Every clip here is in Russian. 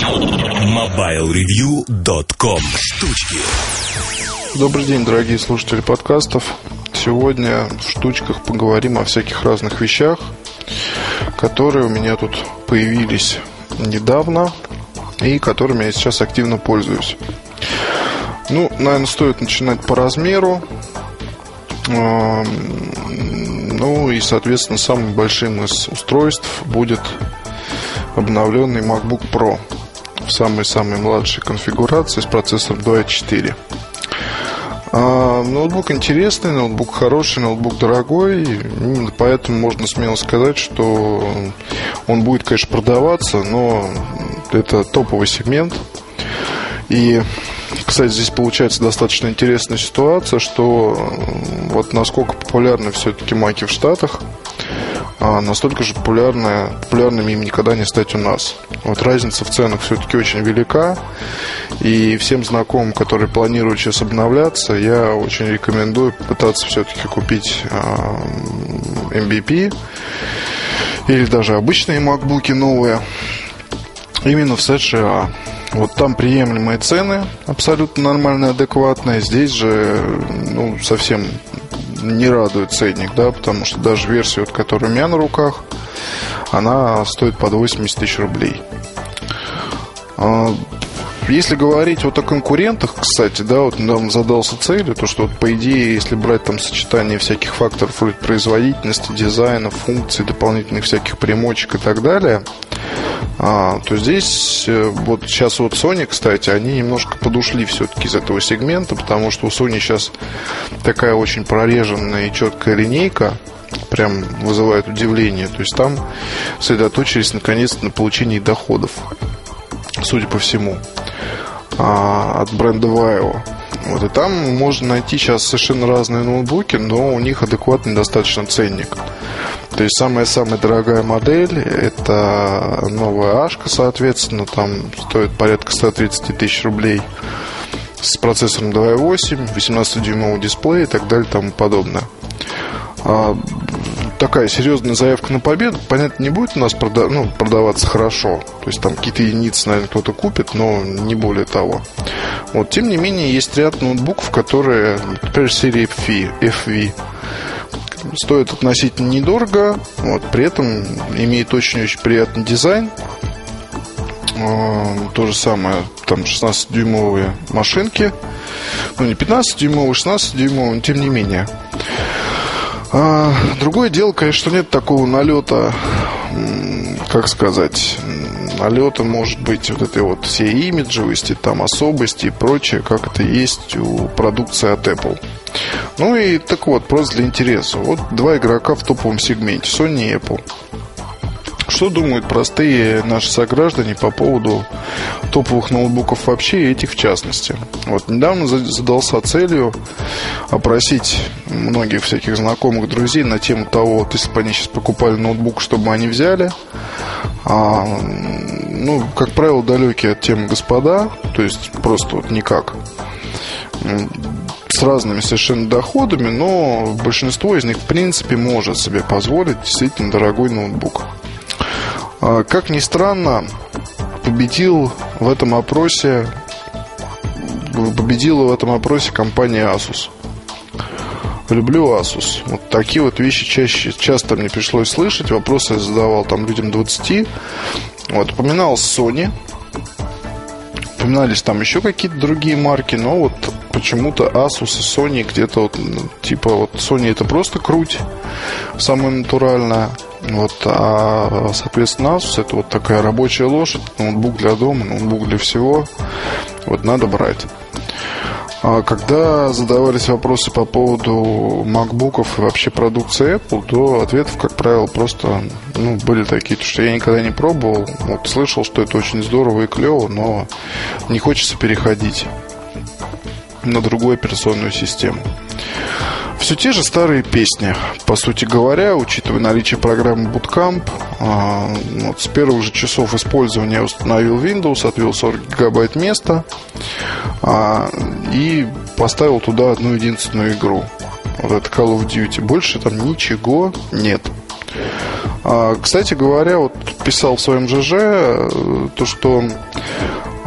MobileReview.com Штучки Добрый день, дорогие слушатели подкастов. Сегодня в штучках поговорим о всяких разных вещах, которые у меня тут появились недавно и которыми я сейчас активно пользуюсь. Ну, наверное, стоит начинать по размеру. Ну и, соответственно, самым большим из устройств будет обновленный MacBook Pro в самой-самой младшей конфигурации с процессором 2.4. А, ноутбук интересный, ноутбук хороший, ноутбук дорогой. Поэтому можно смело сказать, что он будет, конечно, продаваться, но это топовый сегмент. И, кстати, здесь получается достаточно интересная ситуация, что вот насколько популярны все-таки маки в Штатах, а настолько же популярны, популярными им никогда не стать у нас. Вот разница в ценах все-таки очень велика. И всем знакомым, которые планируют сейчас обновляться, я очень рекомендую пытаться все-таки купить MVP или даже обычные макбуки новые именно в США. Вот там приемлемые цены, абсолютно нормальные, адекватные. Здесь же ну, совсем не радует ценник, да, потому что даже версия, вот, которая у меня на руках, она стоит под 80 тысяч рублей. А, если говорить вот о конкурентах, кстати, да, вот нам задался целью, то что вот по идее, если брать там сочетание всяких факторов производительности, дизайна, функций, дополнительных всяких примочек и так далее, а, то здесь э, вот сейчас вот Sony, кстати, они немножко подушли все-таки из этого сегмента, потому что у Sony сейчас такая очень прореженная и четкая линейка, прям вызывает удивление. То есть там сосредоточились наконец-то на получении доходов, судя по всему, а, от бренда Vaio. Вот, и там можно найти сейчас совершенно разные ноутбуки, но у них адекватный достаточно ценник. То есть самая-самая дорогая модель это новая Ашка, соответственно, там стоит порядка 130 тысяч рублей с процессором 2.8, 18-дюймовый дисплей и так далее и тому подобное. А, такая серьезная заявка на победу, понятно, не будет у нас прода- ну, продаваться хорошо. То есть там какие-то единицы, наверное, кто-то купит, но не более того. Вот, тем не менее, есть ряд ноутбуков, которые, например, серии FV, FV стоит относительно недорого, вот, при этом имеет очень-очень приятный дизайн. То же самое, там 16-дюймовые машинки. Ну, не 15-дюймовые, 16-дюймовые, но тем не менее. А, другое дело, конечно, что нет такого налета, как сказать, налета, может быть, вот этой вот всей имиджевости, там, особости и прочее, как это есть у продукции от Apple. Ну и так вот, просто для интереса. Вот два игрока в топовом сегменте, Sony и Apple. Что думают простые наши сограждане по поводу топовых ноутбуков вообще и этих в частности? Вот недавно задался целью опросить многих всяких знакомых друзей на тему того, вот если бы они сейчас покупали ноутбук, чтобы они взяли. А, ну, как правило, далекие от темы господа, то есть просто вот никак с разными совершенно доходами, но большинство из них, в принципе, может себе позволить действительно дорогой ноутбук. А, как ни странно, победил в этом опросе победила в этом опросе компания Asus. Люблю Asus. Вот такие вот вещи чаще, часто мне пришлось слышать. Вопросы я задавал там людям 20. Вот, упоминалась Sony. Упоминались там еще какие-то другие марки, но вот почему-то Asus и Sony где-то вот, типа вот Sony это просто круть, самая натуральная. Вот, а, соответственно, Asus это вот такая рабочая лошадь, ноутбук для дома, ноутбук для всего. Вот надо брать. А когда задавались вопросы по поводу макбуков и вообще продукции Apple, то ответов, как правило, просто ну, были такие, что я никогда не пробовал. Вот, слышал, что это очень здорово и клево, но не хочется переходить на другую операционную систему. Все те же старые песни, по сути говоря, учитывая наличие программы Bootcamp, а, вот с первых же часов использования я установил Windows, отвел 40 гигабайт места а, и поставил туда одну единственную игру. Вот это Call of Duty. Больше там ничего нет. А, кстати говоря, вот писал в своем ЖЖ э, то, что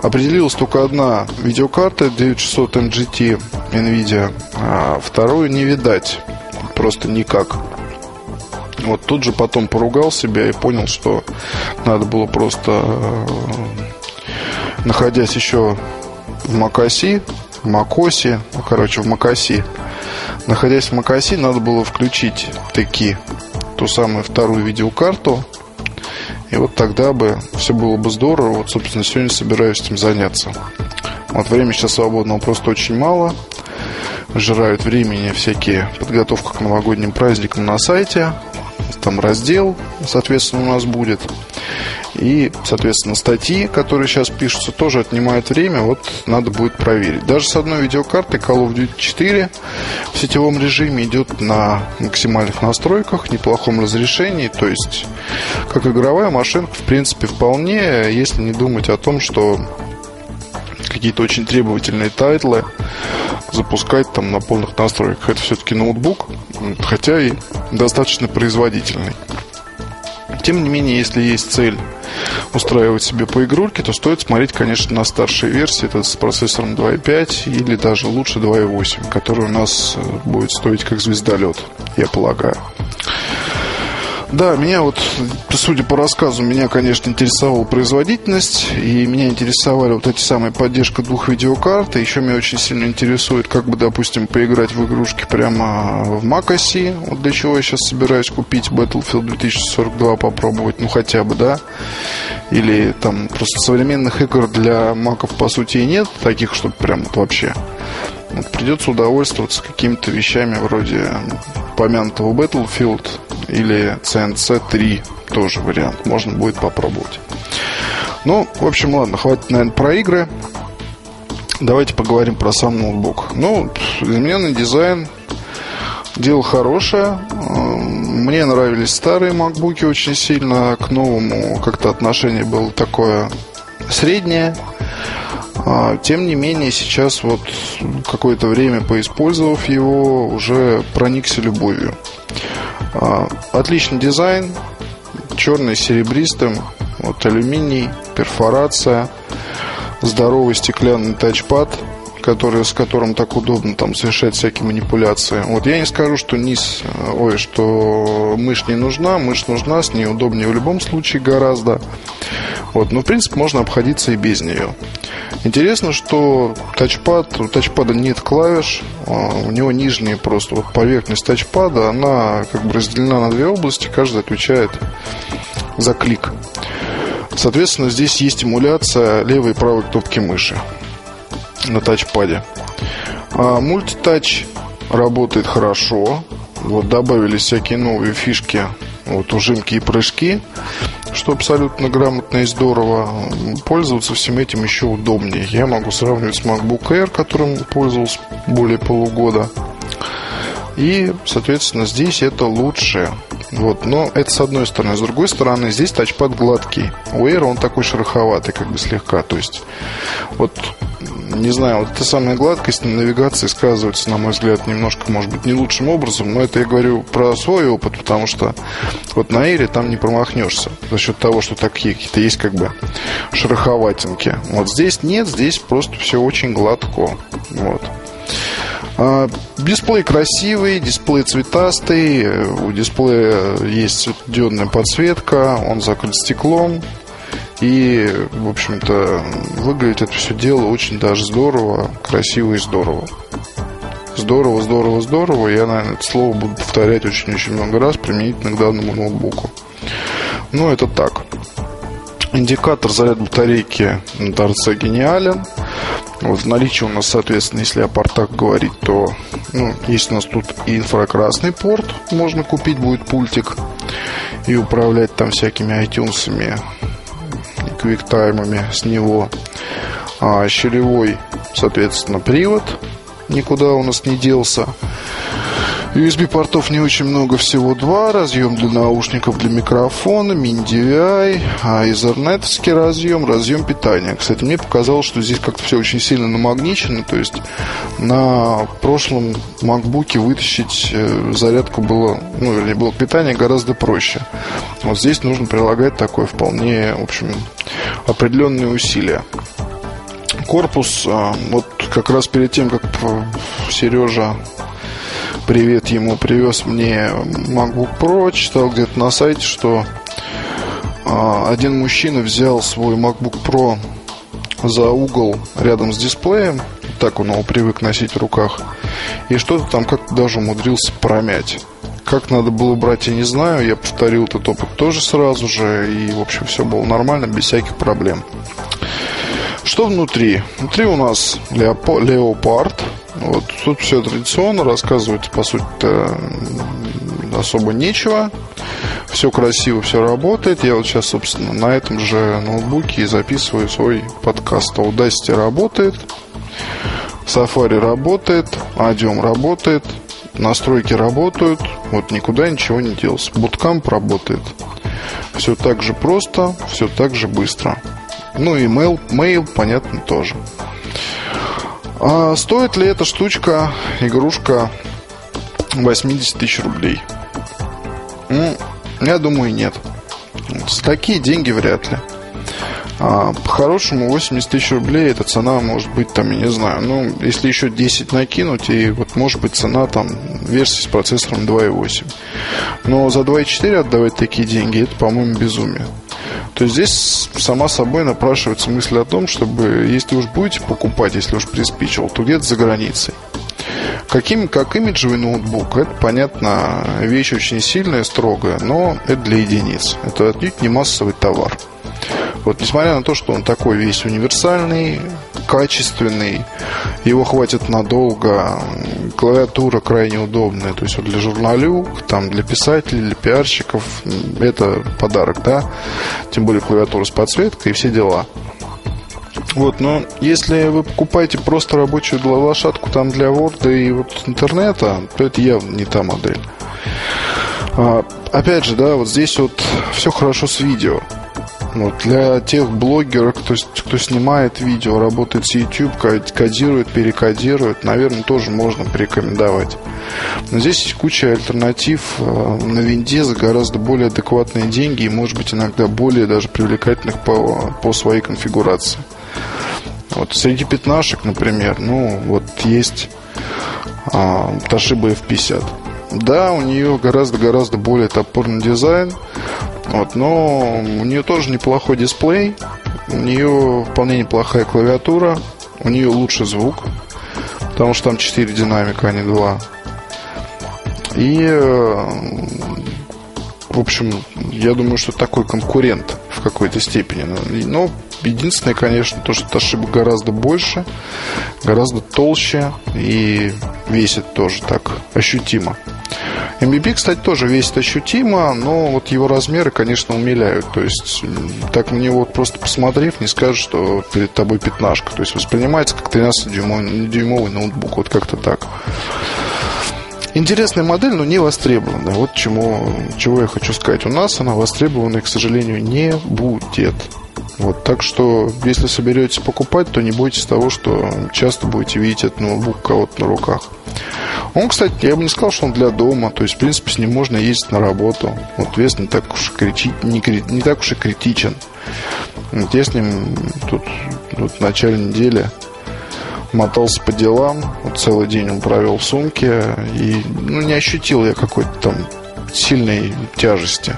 определилась только одна видеокарта 9600 MGT NVIDIA, а вторую не видать просто никак. Вот тут же потом поругал себя и понял, что надо было просто, э, находясь еще в Макаси, в Макосе, короче, в Макаси, находясь в Макаси, надо было включить таки ту самую вторую видеокарту, и вот тогда бы все было бы здорово. Вот, собственно, сегодня собираюсь этим заняться. Вот времени сейчас свободного просто очень мало. Жирают времени всякие подготовка к новогодним праздникам на сайте там раздел, соответственно, у нас будет. И, соответственно, статьи, которые сейчас пишутся, тоже отнимают время. Вот надо будет проверить. Даже с одной видеокартой Call of Duty 4 в сетевом режиме идет на максимальных настройках, неплохом разрешении. То есть, как игровая машинка, в принципе, вполне, если не думать о том, что какие-то очень требовательные тайтлы запускать там на полных настройках. Это все-таки ноутбук, хотя и достаточно производительный. Тем не менее, если есть цель устраивать себе по игрульке, то стоит смотреть, конечно, на старшие версии. Это с процессором 2.5 или даже лучше 2.8, который у нас э, будет стоить как звездолет, я полагаю. Да, меня вот, судя по рассказу, меня, конечно, интересовала производительность, и меня интересовали вот эти самые поддержка двух видеокарт, еще меня очень сильно интересует, как бы, допустим, поиграть в игрушки прямо в Mac OS, вот для чего я сейчас собираюсь купить Battlefield 2042, попробовать, ну, хотя бы, да, или там просто современных игр для маков, по сути, и нет, таких, чтобы прям вот вообще придется удовольствоваться какими-то вещами вроде помянутого Battlefield или CNC 3 тоже вариант. Можно будет попробовать. Ну, в общем, ладно, хватит, наверное, про игры. Давайте поговорим про сам ноутбук. Ну, измененный дизайн дело хорошее. Мне нравились старые макбуки очень сильно. К новому как-то отношение было такое среднее. А, тем не менее, сейчас вот какое-то время поиспользовав его, уже проникся любовью. А, отличный дизайн, черный с серебристым, вот алюминий, перфорация, здоровый стеклянный тачпад, который, с которым так удобно там совершать всякие манипуляции. Вот я не скажу, что низ, ой, что мышь не нужна, мышь нужна, с ней удобнее в любом случае гораздо. Вот, но в принципе можно обходиться и без нее. Интересно, что тачпад, у тачпада нет клавиш, а у него нижняя просто вот поверхность тачпада, она как бы разделена на две области, каждая отвечает за клик. Соответственно, здесь есть эмуляция левой и правой кнопки мыши на тачпаде. А мультитач работает хорошо. Вот добавили всякие новые фишки, вот ужимки и прыжки что абсолютно грамотно и здорово. Пользоваться всем этим еще удобнее. Я могу сравнивать с MacBook Air, которым пользовался более полугода. И, соответственно, здесь это лучше. Вот, но это с одной стороны. С другой стороны, здесь тачпад гладкий. У Air он такой шероховатый, как бы слегка. То есть, вот не знаю, вот эта самая гладкость на навигации сказывается, на мой взгляд, немножко, может быть, не лучшим образом, но это я говорю про свой опыт, потому что вот на Эйре там не промахнешься за счет того, что такие какие-то есть как бы шероховатинки. Вот здесь нет, здесь просто все очень гладко. Вот. А, дисплей красивый, дисплей цветастый, у дисплея есть светодиодная подсветка, он закрыт стеклом, и, в общем-то, выглядит это все дело очень даже здорово, красиво и здорово. Здорово, здорово, здорово. Я, наверное, это слово буду повторять очень-очень много раз применительно к данному ноутбуку. Ну, это так. Индикатор заряда батарейки на торце гениален. Вот в наличии у нас, соответственно, если о портах говорить, то ну, есть у нас тут и инфракрасный порт, можно купить будет пультик и управлять там всякими iTunes, квиктаймами с него. А щелевой, соответственно, привод никуда у нас не делся. USB-портов не очень много, всего два. Разъем для наушников, для микрофона, mini-DVI, а Ethernet разъем, разъем питания. Кстати, мне показалось, что здесь как-то все очень сильно намагничено. То есть на прошлом MacBook вытащить э, зарядку было, ну, вернее, блок питания гораздо проще. Вот здесь нужно прилагать такое вполне, в общем, определенные усилия. Корпус, а, вот как раз перед тем, как Сережа привет ему, привез мне MacBook Pro, читал где-то на сайте, что а, один мужчина взял свой MacBook Pro за угол рядом с дисплеем, так он его привык носить в руках, и что-то там как-то даже умудрился промять. Как надо было брать, я не знаю. Я повторил этот опыт тоже сразу же. И, в общем, все было нормально, без всяких проблем. Что внутри? Внутри у нас леопард. Вот тут все традиционно, рассказывать по сути особо нечего. Все красиво, все работает. Я вот сейчас, собственно, на этом же ноутбуке записываю свой подкаст. Audacity работает, Safari работает, Adium работает, настройки работают, вот никуда ничего не делось. Bootcamp работает. Все так же просто, все так же быстро. Ну и mail, mail понятно, тоже. А стоит ли эта штучка, игрушка 80 тысяч рублей? Ну, я думаю, нет. Такие деньги вряд ли. А, по-хорошему 80 тысяч рублей эта цена может быть там, я не знаю, ну, если еще 10 накинуть, и вот может быть цена там версии с процессором 2.8. Но за 2.4 отдавать такие деньги, это, по-моему, безумие. То здесь сама собой напрашивается мысль о том, чтобы, если уж будете покупать, если уж приспичил, то где-то за границей. Каким, как имиджевый ноутбук, это, понятно, вещь очень сильная, строгая, но это для единиц. Это отнюдь не массовый товар. Вот несмотря на то, что он такой весь универсальный, качественный, его хватит надолго, клавиатура крайне удобная, то есть вот для журналюк, там для писателей, для пиарщиков, это подарок, да, тем более клавиатура с подсветкой и все дела. Вот, но если вы покупаете просто рабочую лошадку там для Word и вот интернета, то это явно не та модель. А, опять же, да, вот здесь вот все хорошо с видео. Вот, для тех блогеров, кто, кто снимает видео, работает с YouTube, кодирует, перекодирует, наверное, тоже можно порекомендовать. Но здесь есть куча альтернатив э, на винде за гораздо более адекватные деньги и, может быть, иногда более даже привлекательных по, по своей конфигурации. Вот среди пятнашек, например, ну, вот есть а, Toshiba F50. Да, у нее гораздо-гораздо более топорный дизайн, вот, но у нее тоже неплохой дисплей, у нее вполне неплохая клавиатура, у нее лучший звук, потому что там 4 динамика, а не 2. И, э, в общем, я думаю, что такой конкурент в какой-то степени. Но единственное, конечно, то, что Toshiba гораздо больше, гораздо толще и весит тоже так ощутимо. MBB, кстати, тоже весит ощутимо, но вот его размеры, конечно, умиляют. То есть, так на него просто посмотрев, не скажешь, что перед тобой пятнашка. То есть, воспринимается как 13-дюймовый ноутбук. Вот как-то так. Интересная модель, но не востребованная. Вот чему, чего я хочу сказать. У нас она востребованной, к сожалению, не будет. Вот, так что, если соберетесь покупать, то не бойтесь того, что часто будете видеть этот ноутбук кого-то на руках. Он, кстати, я бы не сказал, что он для дома. То есть, в принципе, с ним можно ездить на работу. Вот вес не так уж и, крити... не, не так уж и критичен. Вот я с ним тут, тут в начале недели мотался по делам. Вот целый день он провел в сумке. И ну, не ощутил я какой-то там сильной тяжести.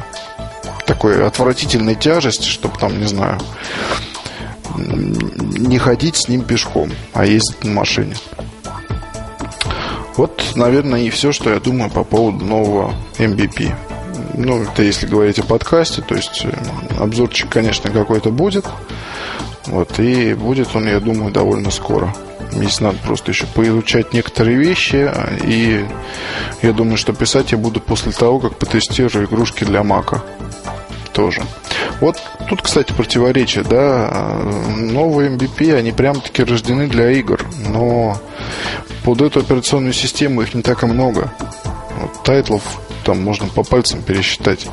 Такой отвратительной тяжести, чтобы там, не знаю, не ходить с ним пешком, а ездить на машине. Вот, наверное, и все, что я думаю по поводу нового MVP. Ну, это если говорить о подкасте, то есть э, обзорчик, конечно, какой-то будет. Вот, и будет он, я думаю, довольно скоро. Здесь надо просто еще поизучать некоторые вещи. И я думаю, что писать я буду после того, как потестирую игрушки для Мака. Тоже. Вот тут, кстати, противоречие, да. Новые MVP, они прям-таки рождены для игр. Но под эту операционную систему их не так и много. тайтлов там можно по пальцам пересчитать.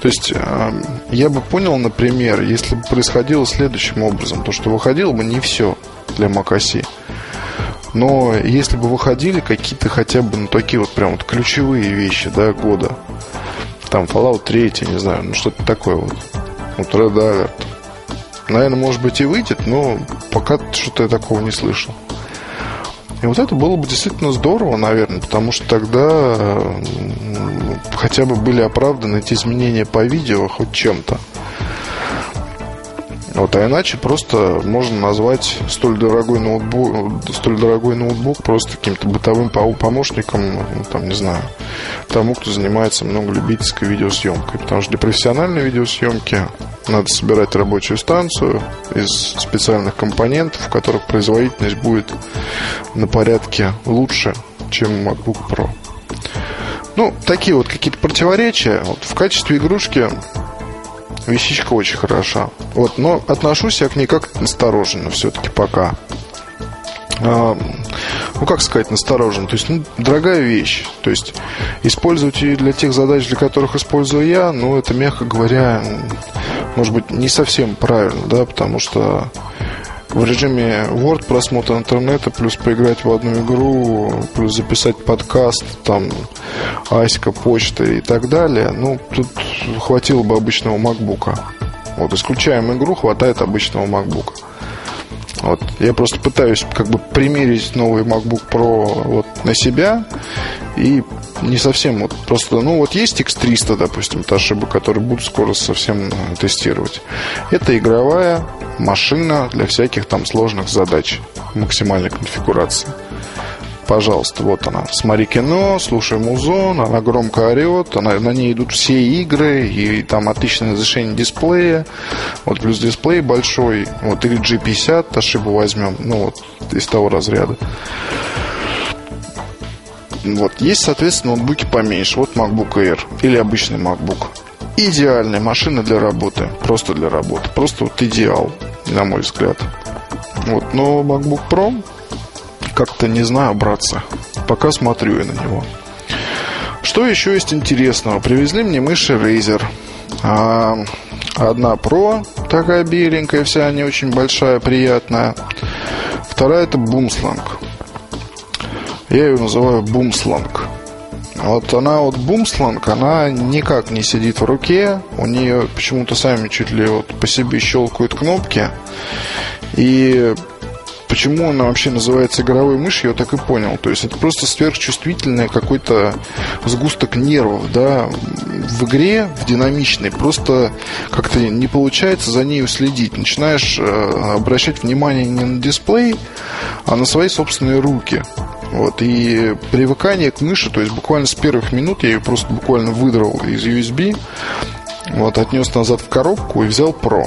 То есть э, я бы понял, например, если бы происходило следующим образом, то что выходило бы не все для macOS. Но если бы выходили какие-то хотя бы ну, такие вот прям вот ключевые вещи, да, года, там Fallout 3, не знаю, ну что-то такое вот, вот Red Alert, наверное, может быть и выйдет, но пока что-то я такого не слышал. И вот это было бы действительно здорово, наверное, потому что тогда хотя бы были оправданы эти изменения по видео хоть чем-то. Вот, а иначе просто можно назвать столь дорогой ноутбук, столь дорогой ноутбук просто каким-то бытовым помощником, ну, там, не знаю, тому, кто занимается много любительской видеосъемкой. Потому что для профессиональной видеосъемки надо собирать рабочую станцию из специальных компонентов, в которых производительность будет на порядке лучше, чем MacBook Pro. Ну, такие вот какие-то противоречия. Вот в качестве игрушки вещичка очень хороша. Вот, но отношусь я к ней как-то настороженно все-таки пока. А, ну, как сказать, настороженно. То есть, ну, дорогая вещь. То есть, использовать ее для тех задач, для которых использую я, ну, это, мягко говоря, может быть, не совсем правильно, да, потому что в режиме Word просмотр интернета, плюс поиграть в одну игру, плюс записать подкаст, там, Аська, почта и так далее, ну, тут хватило бы обычного MacBook. Вот, исключаем игру, хватает обычного MacBook. Вот. Я просто пытаюсь как бы примерить новый MacBook Pro вот на себя и не совсем вот просто, ну вот есть X300, допустим, Toshiba, который буду скоро совсем э, тестировать. Это игровая машина для всяких там сложных задач максимальной конфигурации. Пожалуйста, вот она. Смотри кино, слушай музон, она громко орет, она, на ней идут все игры, и там отличное разрешение дисплея, вот плюс дисплей большой, вот или G50, Toshiba возьмем, ну вот из того разряда. Вот. Есть, соответственно, ноутбуки поменьше. Вот MacBook Air или обычный MacBook. Идеальная машина для работы. Просто для работы. Просто вот идеал, на мой взгляд. Вот. Но MacBook Pro как-то не знаю, браться. Пока смотрю я на него. Что еще есть интересного? Привезли мне мыши Razer. А, одна Pro, такая беленькая, вся не очень большая, приятная. Вторая это Boomslang. Я ее называю бумсланг. Вот она вот бумсланг, она никак не сидит в руке. У нее почему-то сами чуть ли вот по себе щелкают кнопки. И почему она вообще называется игровой мышью, я так и понял. То есть это просто сверхчувствительный какой-то сгусток нервов, да, в игре, в динамичной, просто как-то не получается за ней уследить. Начинаешь э, обращать внимание не на дисплей, а на свои собственные руки. Вот, и привыкание к мыши, то есть буквально с первых минут я ее просто буквально выдрал из USB, вот, отнес назад в коробку и взял Pro.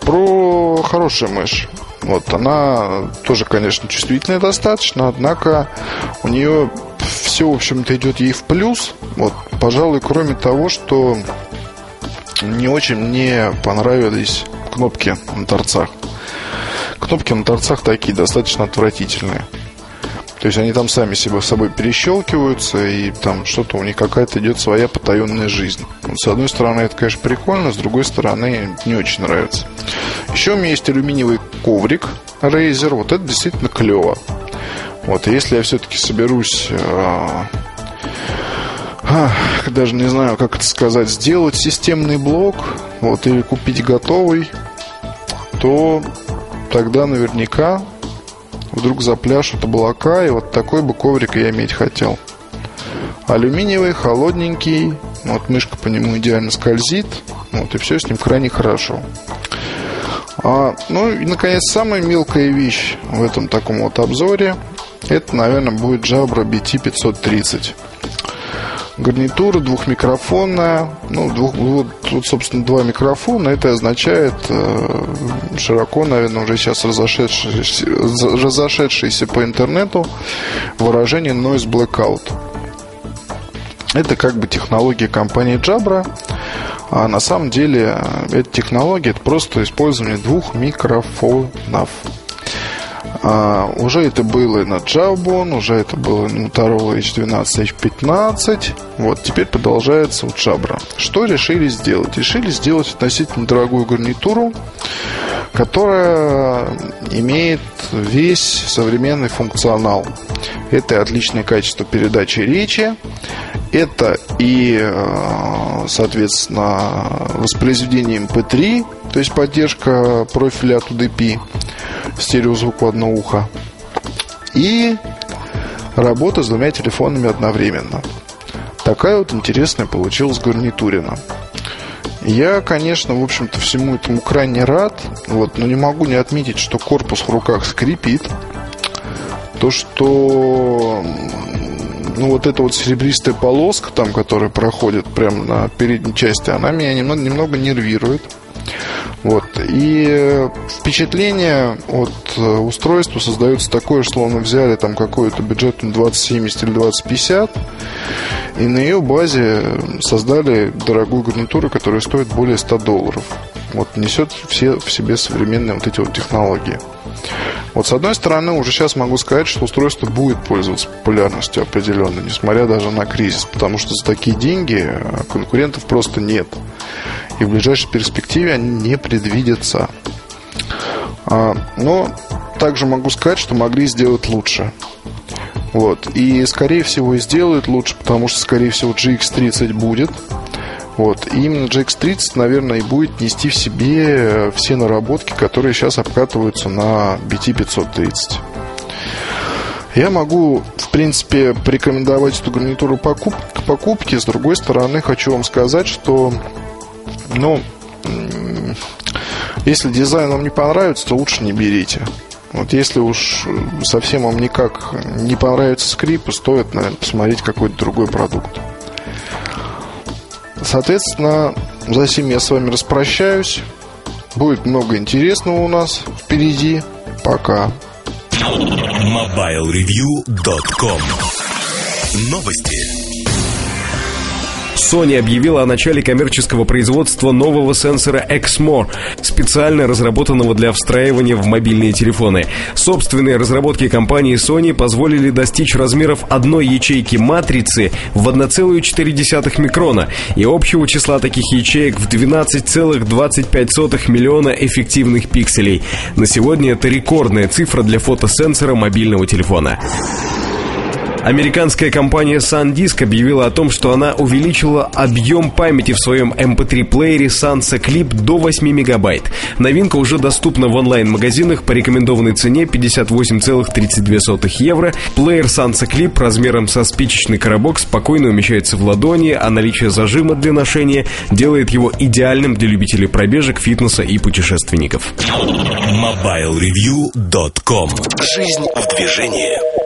Pro хорошая мышь. Вот, она тоже, конечно, чувствительная достаточно, однако у нее все, в общем-то, идет ей в плюс. Вот, пожалуй, кроме того, что не очень мне понравились кнопки на торцах. Кнопки на торцах такие достаточно отвратительные. То есть они там сами себе с собой перещелкиваются, и там что-то у них какая-то идет своя потаенная жизнь. С одной стороны, это, конечно, прикольно, с другой стороны, не очень нравится. Еще у меня есть алюминиевый коврик Razer. Вот это действительно клево. Вот, и если я все-таки соберусь а, а, даже не знаю, как это сказать, сделать системный блок, вот, или купить готовый, то тогда наверняка вдруг запляшут облака, и вот такой бы коврик я иметь хотел. Алюминиевый, холодненький, вот мышка по нему идеально скользит, вот, и все с ним крайне хорошо. А, ну и, наконец, самая мелкая вещь в этом таком вот обзоре, это, наверное, будет Jabra BT530. Гарнитура двухмикрофонная. Ну, двух, вот, вот, собственно, два микрофона. Это означает э, широко, наверное, уже сейчас разошедшееся, разошедшееся по интернету выражение noise blackout. Это как бы технология компании Jabra. А на самом деле э, эта технология это просто использование двух микрофонов. А, уже это было на Jawbone, уже это было на Motorola H12, H15. Вот, теперь продолжается у Jabra. Что решили сделать? Решили сделать относительно дорогую гарнитуру, которая имеет весь современный функционал. Это отличное качество передачи речи, это и, э, соответственно, воспроизведение MP3, эм то есть поддержка профиля от UDP, стереозвук в одно ухо, и работа с двумя телефонами одновременно. Такая вот интересная получилась гарнитурина. Я, конечно, в общем-то, всему этому крайне рад, вот, но не могу не отметить, что корпус в руках скрипит. То, что ну, вот эта вот серебристая полоска, там, которая проходит прямо на передней части, она меня немного, немного нервирует. Вот. И впечатление от э, устройства создается такое, что словно взяли там какую-то бюджетную 2070 или 2050 и на ее базе создали дорогую гарнитуру, которая стоит более 100 долларов. Вот несет все в себе современные вот эти вот технологии. Вот с одной стороны, уже сейчас могу сказать, что устройство будет пользоваться популярностью определенно, несмотря даже на кризис, потому что за такие деньги э, конкурентов просто нет. И в ближайшей перспективе они не предвидятся. А, но также могу сказать, что могли сделать лучше. Вот. И, скорее всего, и сделают лучше, потому что, скорее всего, GX30 будет. Вот. И именно GX30, наверное, и будет нести в себе э, все наработки, которые сейчас обкатываются на BT530. Я могу, в принципе, порекомендовать эту гарнитуру покуп к покупке. С другой стороны, хочу вам сказать, что, ну, если дизайн вам не понравится, то лучше не берите. Вот если уж совсем вам никак не понравится скрип, стоит, наверное, посмотреть какой-то другой продукт. Соответственно, за сим я с вами распрощаюсь. Будет много интересного у нас впереди. Пока. MobileReview.com Новости. Sony объявила о начале коммерческого производства нового сенсора XMOR, специально разработанного для встраивания в мобильные телефоны. Собственные разработки компании Sony позволили достичь размеров одной ячейки матрицы в 1,4 микрона и общего числа таких ячеек в 12,25 миллиона эффективных пикселей. На сегодня это рекордная цифра для фотосенсора мобильного телефона. Американская компания SanDisk объявила о том, что она увеличила объем памяти в своем MP3-плеере Sansa Clip до 8 мегабайт. Новинка уже доступна в онлайн-магазинах по рекомендованной цене 58,32 евро. Плеер Sansa Clip размером со спичечный коробок спокойно умещается в ладони, а наличие зажима для ношения делает его идеальным для любителей пробежек, фитнеса и путешественников. MobileReview.com Жизнь в движении.